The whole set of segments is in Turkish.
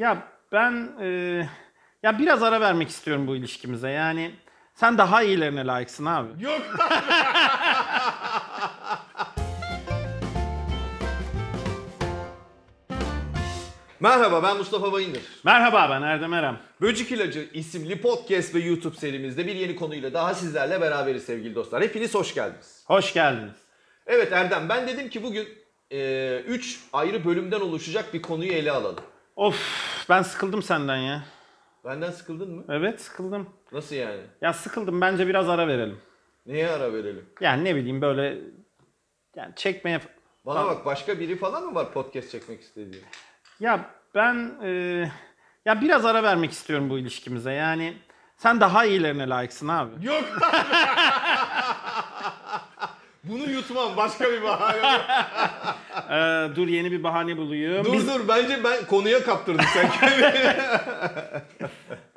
Ya ben e, ya biraz ara vermek istiyorum bu ilişkimize. Yani sen daha iyilerine layıksın abi. Yok. Merhaba ben Mustafa Bayındır. Merhaba ben Erdem Erem. Böcek İlacı isimli podcast ve YouTube serimizde bir yeni konuyla daha sizlerle beraberiz sevgili dostlar. Hepiniz hoş geldiniz. Hoş geldiniz. Evet Erdem ben dedim ki bugün 3 ayrı bölümden oluşacak bir konuyu ele alalım. Of ben sıkıldım senden ya. Benden sıkıldın mı? Evet sıkıldım. Nasıl yani? Ya sıkıldım bence biraz ara verelim. Neye ara verelim? Yani ne bileyim böyle yani çekmeye Bana bak başka biri falan mı var podcast çekmek istediği? ya ben e, ya biraz ara vermek istiyorum bu ilişkimize. Yani sen daha iyilerine layıksın abi. Yok. Bunu yutmam başka bir bahane. yok. Ee, dur yeni bir bahane bulayım. dur Biz- dur bence ben konuya kaptırdım sen kendini.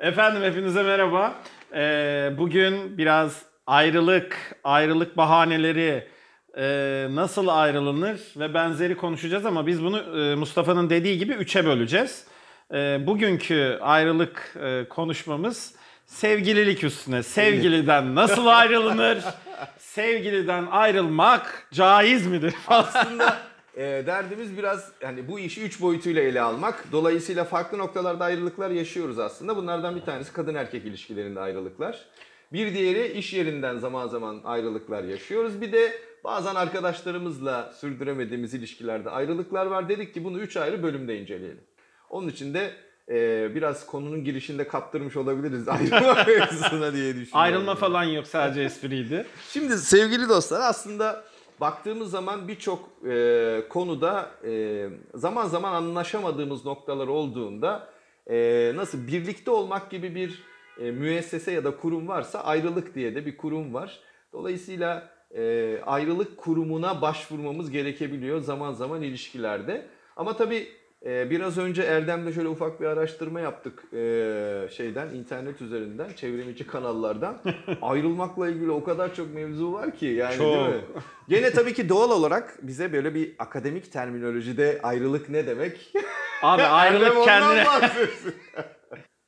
Efendim hepinize merhaba. Ee, bugün biraz ayrılık, ayrılık bahaneleri, e, nasıl ayrılınır ve benzeri konuşacağız ama biz bunu e, Mustafa'nın dediği gibi üçe böleceğiz. E, bugünkü ayrılık e, konuşmamız sevgililik üstüne. Sevgiliden nasıl ayrılınır? Sevgiliden ayrılmak caiz midir? Aslında e, derdimiz biraz hani bu işi üç boyutuyla ele almak. Dolayısıyla farklı noktalarda ayrılıklar yaşıyoruz aslında. Bunlardan bir tanesi kadın erkek ilişkilerinde ayrılıklar. Bir diğeri iş yerinden zaman zaman ayrılıklar yaşıyoruz. Bir de bazen arkadaşlarımızla sürdüremediğimiz ilişkilerde ayrılıklar var. Dedik ki bunu üç ayrı bölümde inceleyelim. Onun için de e, biraz konunun girişinde kaptırmış olabiliriz ayrılma mevzusuna diye düşünüyorum. Ayrılma falan yok sadece espriydi. Şimdi sevgili dostlar aslında baktığımız zaman birçok e, konuda e, zaman zaman anlaşamadığımız noktalar olduğunda e, nasıl birlikte olmak gibi bir e, müessese ya da kurum varsa ayrılık diye de bir kurum var. Dolayısıyla e, ayrılık kurumuna başvurmamız gerekebiliyor zaman zaman ilişkilerde. Ama tabii e, biraz önce Erdem'le şöyle ufak bir araştırma yaptık e, şeyden internet üzerinden çevrimiçi kanallardan. Ayrılmakla ilgili o kadar çok mevzu var ki yani değil Çok. mi? Gene tabii ki doğal olarak bize böyle bir akademik terminolojide ayrılık ne demek? Abi ayrılık kendine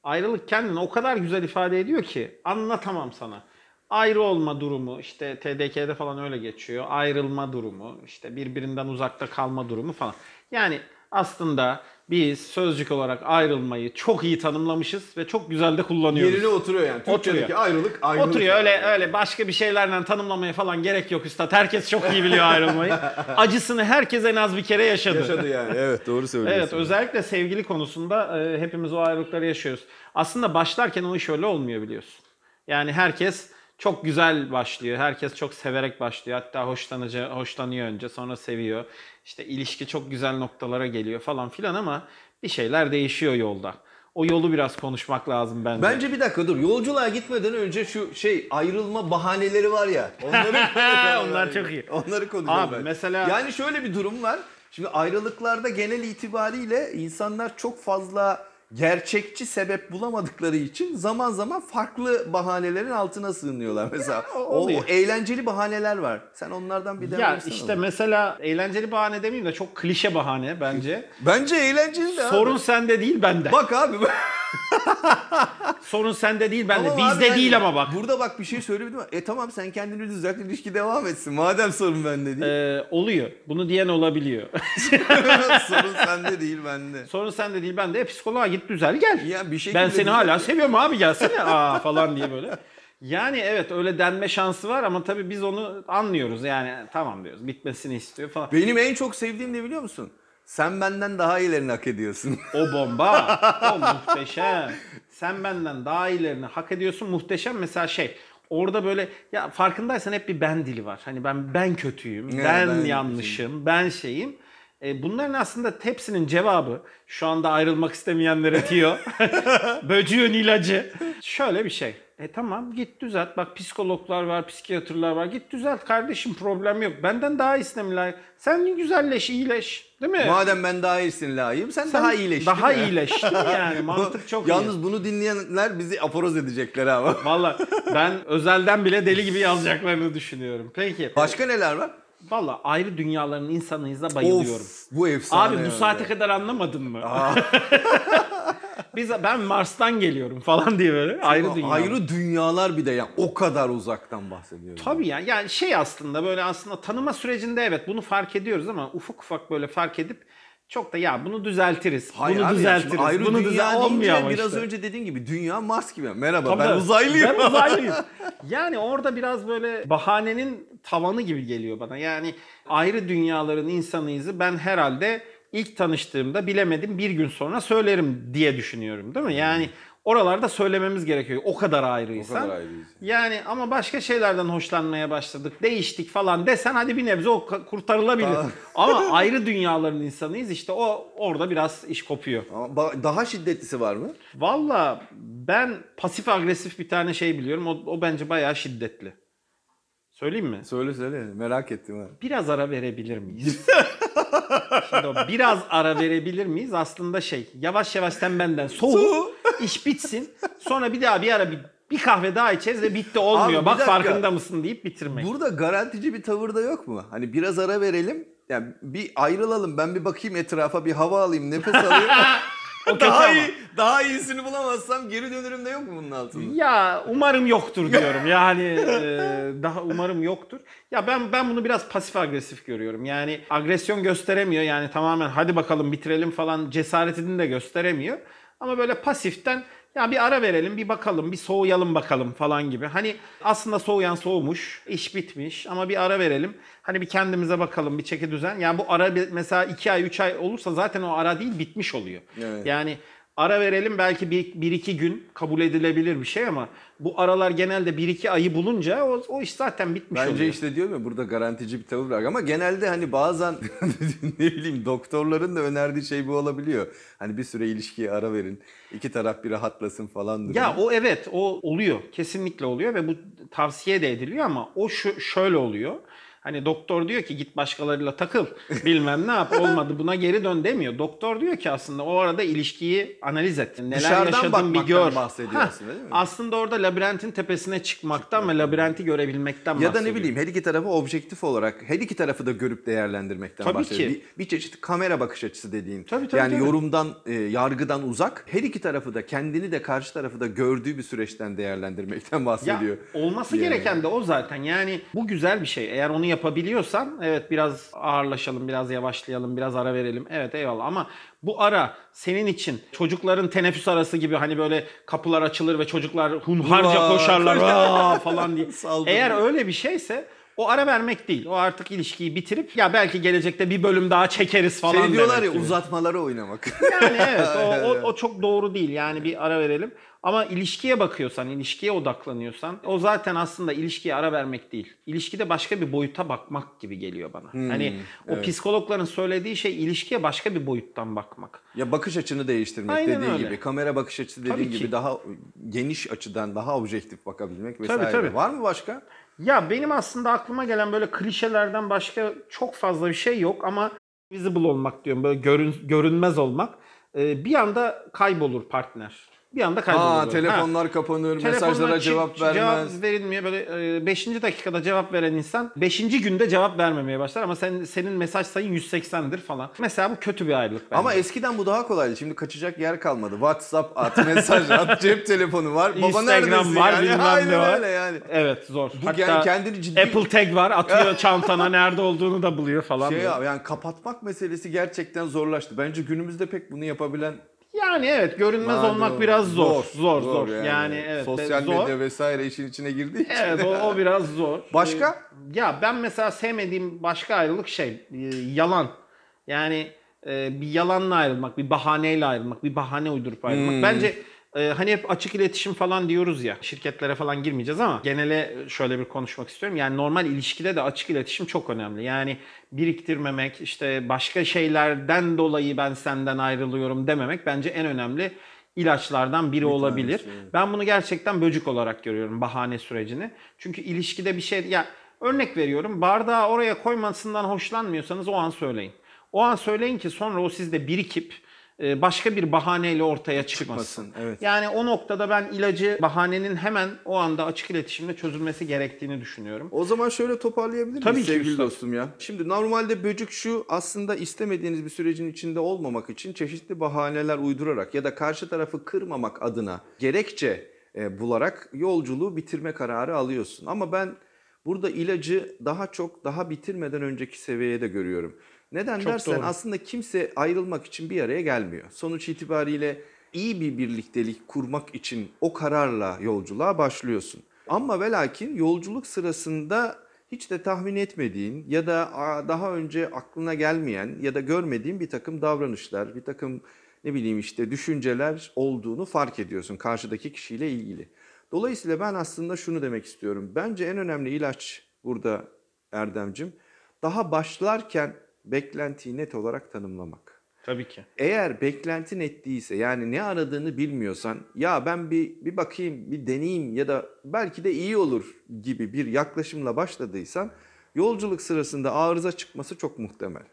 ayrılık kendini o kadar güzel ifade ediyor ki anlatamam sana. Ayrı olma durumu işte TDK'de falan öyle geçiyor. Ayrılma durumu işte birbirinden uzakta kalma durumu falan. Yani aslında biz sözcük olarak ayrılmayı çok iyi tanımlamışız ve çok güzel de kullanıyoruz. Yerine oturuyor yani. Türkçedeki Oturuyor. ayrılık ayrılık. Oturuyor öyle yani. öyle başka bir şeylerle tanımlamaya falan gerek yok üstad. Herkes çok iyi biliyor ayrılmayı. Acısını herkes en az bir kere yaşadı. Yaşadı yani. Evet doğru söylüyorsun. Evet özellikle sevgili konusunda e, hepimiz o ayrılıkları yaşıyoruz. Aslında başlarken o iş öyle olmuyor biliyorsun. Yani herkes çok güzel başlıyor. Herkes çok severek başlıyor. Hatta hoşlanıcı, hoşlanıyor önce sonra seviyor. İşte ilişki çok güzel noktalara geliyor falan filan ama bir şeyler değişiyor yolda. O yolu biraz konuşmak lazım bence. Bence bir dakika dur. Yolculuğa gitmeden önce şu şey ayrılma bahaneleri var ya. Onları Onlar çok iyi. Onları konuşalım Abi ben. mesela- Yani şöyle bir durum var. Şimdi ayrılıklarda genel itibariyle insanlar çok fazla gerçekçi sebep bulamadıkları için zaman zaman farklı bahanelerin altına sığınıyorlar. Mesela o- o, eğlenceli bahaneler var. Sen onlardan bir ya denersene işte onu. mesela eğlenceli bahane demeyeyim de çok klişe bahane bence. Bence eğlenceli de abi. Sorun sende değil bende. Bak abi. Sorun sende değil bende. Tamam abi, Bizde yani değil ama bak. Burada bak bir şey söylemedim ama e tamam sen kendini düzelt ilişki devam etsin. Madem sorun bende değil. Ee, oluyor. Bunu diyen olabiliyor. sorun sende değil bende. Sorun sende değil bende. E, psikoloğa git düzel gel. Ya bir şekilde ben seni düzel- hala seviyorum abi gelsene aa falan diye böyle. Yani evet öyle denme şansı var ama tabii biz onu anlıyoruz. Yani tamam diyoruz bitmesini istiyor falan. Benim en çok sevdiğim ne biliyor musun? Sen benden daha iyilerini hak ediyorsun. O bomba. o muhteşem. Sen benden daha iyilerini hak ediyorsun. Muhteşem mesela şey. Orada böyle ya farkındaysan hep bir ben dili var. Hani ben ben kötüyüm, Evet, ben, ben yanlışım, ben şeyim. E, bunların aslında hepsinin cevabı şu anda ayrılmak istemeyenlere tiyo. Böcüğün ilacı. Şöyle bir şey. E tamam git düzelt. Bak psikologlar var, psikiyatrlar var. Git düzelt kardeşim problem yok. Benden daha iyisine layık? Sen güzelleş, iyileş. Değil mi? Madem ben daha iyisin layığım sen, daha iyileş. Daha değil mi? iyileştin yani. Mantık çok iyi. Yalnız bunu dinleyenler bizi aporoz edecekler ama. Valla ben özelden bile deli gibi yazacaklarını düşünüyorum. Peki. Başka neler var? Valla ayrı dünyaların insanıyız da bayılıyorum. Of bu efsane. Abi bu saate kadar anlamadın mı? Biz ben Mars'tan geliyorum falan diye böyle ayrı dünya. Ayrı dünyalar bir de ya o kadar uzaktan bahsediyorum. Tabii ya. Yani şey aslında böyle aslında tanıma sürecinde evet bunu fark ediyoruz ama ufak ufak böyle fark edip çok da ya bunu düzeltiriz. Hayır bunu düzeltiriz. ayrı bunu düzel olmuyor ama biraz işte. önce dediğin gibi dünya Mars gibi. Merhaba Tabii ben tabii. uzaylıyım. Ben uzaylıyım. yani orada biraz böyle bahanenin tavanı gibi geliyor bana. Yani ayrı dünyaların insanıyızı ben herhalde ilk tanıştığımda bilemedim bir gün sonra söylerim diye düşünüyorum değil mi? Yani oralarda söylememiz gerekiyor. O kadar ayrıysan. O kadar ayrıyız. Yani ama başka şeylerden hoşlanmaya başladık, değiştik falan desen hadi bir nebze o kurtarılabilir. Ama ayrı dünyaların insanıyız işte o orada biraz iş kopuyor. Ama daha şiddetlisi var mı? Valla ben pasif agresif bir tane şey biliyorum. O, o bence bayağı şiddetli. Söyleyeyim mi? Söyle söyle merak ettim ha. Biraz ara verebilir miyiz? Şimdi o biraz ara verebilir miyiz? Aslında şey yavaş yavaş sen benden soğu, Soğu. iş bitsin. Sonra bir daha bir ara bir, bir kahve daha içeriz ve bitti olmuyor. Abi Bak dakika. farkında mısın deyip bitirmek. Burada garantici bir tavır da yok mu? Hani biraz ara verelim. Yani bir ayrılalım. Ben bir bakayım etrafa, bir hava alayım, nefes alayım. O daha iyi, daha iyisini bulamazsam geri dönürüm de yok mu bunun altında? Ya umarım yoktur diyorum. Yani e, daha umarım yoktur. Ya ben ben bunu biraz pasif agresif görüyorum. Yani agresyon gösteremiyor. Yani tamamen hadi bakalım bitirelim falan cesaretini de gösteremiyor. Ama böyle pasiften ya bir ara verelim, bir bakalım, bir soğuyalım bakalım falan gibi. Hani aslında soğuyan soğumuş, iş bitmiş ama bir ara verelim. Hani bir kendimize bakalım, bir çeki düzen. Yani bu ara mesela 2 ay, 3 ay olursa zaten o ara değil bitmiş oluyor. Evet. Yani ara verelim belki bir, bir iki gün kabul edilebilir bir şey ama bu aralar genelde bir iki ayı bulunca o, o iş zaten bitmiş Bence oluyor. işte diyorum ya burada garantici bir tavır var. Ama genelde hani bazen ne bileyim doktorların da önerdiği şey bu olabiliyor. Hani bir süre ilişkiye ara verin. iki taraf bir rahatlasın falan. Ya o evet o oluyor. Kesinlikle oluyor ve bu tavsiye de ediliyor ama o şu, şöyle oluyor. Hani doktor diyor ki git başkalarıyla takıl bilmem ne yap olmadı buna geri dön demiyor. Doktor diyor ki aslında o arada ilişkiyi analiz et. Neler Dışarıdan yaşadın bir gör. bahsediyor Heh, aslında değil mi? Aslında orada labirentin tepesine çıkmaktan ve labirenti görebilmekten Ya da ne bileyim her iki tarafı objektif olarak her iki tarafı da görüp değerlendirmekten Tabii bahsediyor. ki. Bir, bir çeşit kamera bakış açısı dediğin. Tabii, tabii, yani tabii. yorumdan, e, yargıdan uzak. Her iki tarafı da kendini de karşı tarafı da gördüğü bir süreçten değerlendirmekten Ya bahsediyor. olması Yani. gereken de o zaten. Yani bu güzel bir şey. Eğer onu yapabiliyorsan evet biraz ağırlaşalım, biraz yavaşlayalım, biraz ara verelim. Evet eyvallah ama bu ara senin için çocukların teneffüs arası gibi hani böyle kapılar açılır ve çocuklar hunharca koşarlar falan diye. Eğer öyle bir şeyse o ara vermek değil. O artık ilişkiyi bitirip ya belki gelecekte bir bölüm daha çekeriz falan Şey diyorlar ya gibi. uzatmalara oynamak. Yani evet o, o, o çok doğru değil. Yani bir ara verelim. Ama ilişkiye bakıyorsan, ilişkiye odaklanıyorsan o zaten aslında ilişkiye ara vermek değil. İlişkide başka bir boyuta bakmak gibi geliyor bana. hani o evet. psikologların söylediği şey ilişkiye başka bir boyuttan bakmak. Ya bakış açını değiştirmek Aynen dediğin öyle. gibi, kamera bakış açısı Tabii ki. gibi daha geniş açıdan daha objektif bakabilmek vesaire. Tabii. Var mı başka? Ya benim aslında aklıma gelen böyle klişelerden başka çok fazla bir şey yok ama visible olmak diyorum. Böyle görün, görünmez olmak. Ee, bir anda kaybolur partner. Bir anda. Ha böyle. telefonlar kapanır, Telefonla mesajlara cevap vermez. Cevap verilmiyor. Böyle 5. dakikada cevap veren insan 5. günde cevap vermemeye başlar ama sen senin mesaj sayın 180'dir falan. Mesela bu kötü bir ayrılık bence. Ama eskiden bu daha kolaydı. Şimdi kaçacak yer kalmadı. WhatsApp at, mesaj at, cep telefonu var. Baba Instagram var, yani? bilmem ne var. öyle yani. Evet zor. Bu Hatta yani kendini ciddi Apple Tag var atıyor çantana nerede olduğunu da buluyor falan. şey böyle. ya, yani kapatmak meselesi gerçekten zorlaştı. Bence günümüzde pek bunu yapabilen Yani evet görünmez nadir olmak biraz zor. Zor zor. Yani, yani. evet Sosyal zor. medya vesaire işin içine girdiği için. Evet o, o biraz zor. Başka? Ee, Ya ben mesela sevmediğim başka ayrılık şey e, yalan. Yani e, bir yalanla ayrılmak, bir bahaneyle ayrılmak, bir bahane uydurup ayrılmak. Hmm. Bence e, hani hep açık iletişim falan diyoruz ya. Şirketlere falan girmeyeceğiz ama genele şöyle bir konuşmak istiyorum. Yani normal ilişkide de açık iletişim çok önemli. Yani biriktirmemek, işte başka şeylerden dolayı ben senden ayrılıyorum dememek bence en önemli ilaçlardan biri olabilir. tanesi. Ben bunu gerçekten böcük olarak görüyorum bahane sürecini. Çünkü ilişkide bir şey ya örnek veriyorum bardağı oraya koymasından hoşlanmıyorsanız o an söyleyin. O an söyleyin ki sonra o sizde birikip başka bir bahaneyle ortaya çıkmasın. Çıkmasın, evet. Yani o noktada ben ilacı bahanenin hemen o anda açık iletişimde çözülmesi gerektiğini düşünüyorum. O zaman şöyle toparlayabilir Tabii miyiz ki sevgili üstad. dostum ya? Şimdi normalde böcük şu aslında istemediğiniz bir sürecin içinde olmamak için çeşitli bahaneler uydurarak ya da karşı tarafı kırmamak adına gerekçe e, bularak yolculuğu bitirme kararı alıyorsun. Ama ben burada ilacı daha çok daha bitirmeden önceki seviyeye de görüyorum. Neden Çok dersen doğru. aslında kimse ayrılmak için bir araya gelmiyor. Sonuç itibariyle iyi bir birliktelik kurmak için o kararla yolculuğa başlıyorsun. Ama ve lakin yolculuk sırasında hiç de tahmin etmediğin ya da daha önce aklına gelmeyen ya da görmediğin bir takım davranışlar, bir takım ne bileyim işte düşünceler olduğunu fark ediyorsun karşıdaki kişiyle ilgili. Dolayısıyla ben aslında şunu demek istiyorum. Bence en önemli ilaç burada Erdemcim daha başlarken beklentiyi net olarak tanımlamak. Tabii ki. Eğer beklentin ettiyse yani ne aradığını bilmiyorsan ya ben bir bir bakayım bir deneyeyim ya da belki de iyi olur gibi bir yaklaşımla başladıysan yolculuk sırasında arıza çıkması çok muhtemel.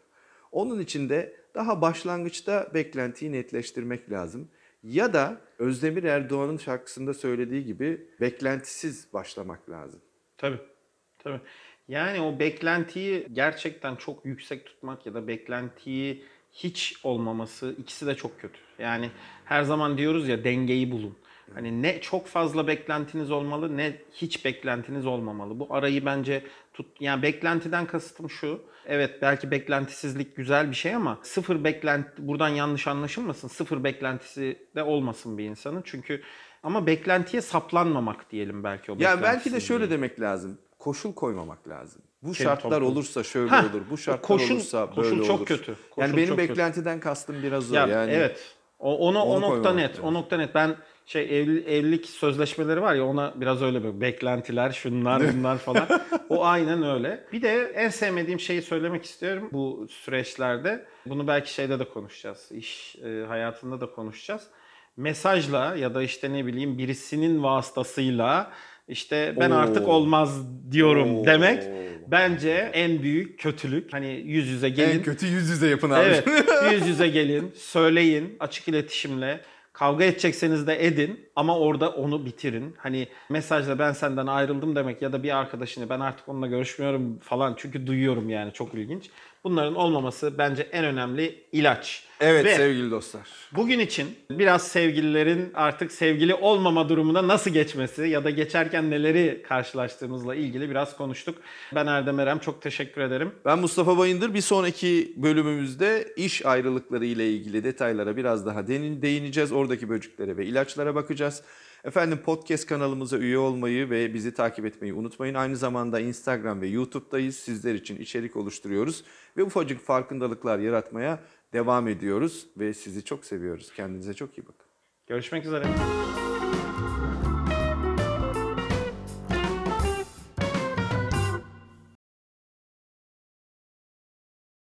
Onun için de daha başlangıçta beklentiyi netleştirmek lazım. Ya da Özdemir Erdoğan'ın şarkısında söylediği gibi beklentisiz başlamak lazım. Tabii. Tabii. Yani o beklentiyi gerçekten çok yüksek tutmak ya da beklentiyi hiç olmaması ikisi de çok kötü. Yani her zaman diyoruz ya dengeyi bulun. Hani ne çok fazla beklentiniz olmalı ne hiç beklentiniz olmamalı. Bu arayı bence tut yani beklentiden kasıtım şu. Evet belki beklentisizlik güzel bir şey ama sıfır beklenti buradan yanlış anlaşılmasın. Sıfır beklentisi de olmasın bir insanın. Çünkü ama beklentiye saplanmamak diyelim belki o Yani belki de şöyle demek lazım. Koşul koymamak lazım. Bu Şey, şartlar toplum. olursa şöyle Heh, olur, bu şartlar koşul- olursa böyle koşul çok olur. kötü. yani Koşul benim çok kötü. beklentiden kastım biraz o. Ya, yani evet. O, onu, o Onu nokta koymamak net. lazım. O nokta net. Ben şey evli, evlilik sözleşmeleri var ya ona biraz öyle böyle beklentiler, şunlar, bunlar falan. o aynen öyle. Bir de en sevmediğim şeyi söylemek istiyorum bu süreçlerde. Bunu belki şeyde de konuşacağız. İş e, hayatında da konuşacağız. Mesajla ya da işte ne bileyim birisinin vasıtasıyla işte ben Oo. artık olmaz diyorum Oo. demek bence en büyük kötülük. Hani yüz yüze gelin. en kötü yüz yüze yapın abi. Evet. Yüz yüze gelin, söyleyin açık iletişimle. Kavga edecekseniz de edin ama orada onu bitirin. Hani mesajla ben senden ayrıldım demek ya da bir arkadaşını ben artık onunla görüşmüyorum falan çünkü duyuyorum yani çok ilginç. Bunların olmaması bence en önemli ilaç. Evet Ve sevgili dostlar. Bugün için biraz sevgililerin artık sevgili olmama durumuna nasıl geçmesi ya da geçerken neleri karşılaştığımızla ilgili biraz konuştuk. Ben Erdem Erem çok teşekkür ederim. Ben Mustafa Bayındır. Bir sonraki bölümümüzde iş ayrılıkları ile ilgili detaylara biraz daha değineceğiz. Oradaki böceklere ve ilaçlara bakacağız. Efendim podcast kanalımıza üye olmayı ve bizi takip etmeyi unutmayın. Aynı zamanda Instagram ve YouTube'dayız. Sizler için içerik oluşturuyoruz ve ufacık farkındalıklar yaratmaya devam ediyoruz ve sizi çok seviyoruz. Kendinize çok iyi bakın. Görüşmek üzere.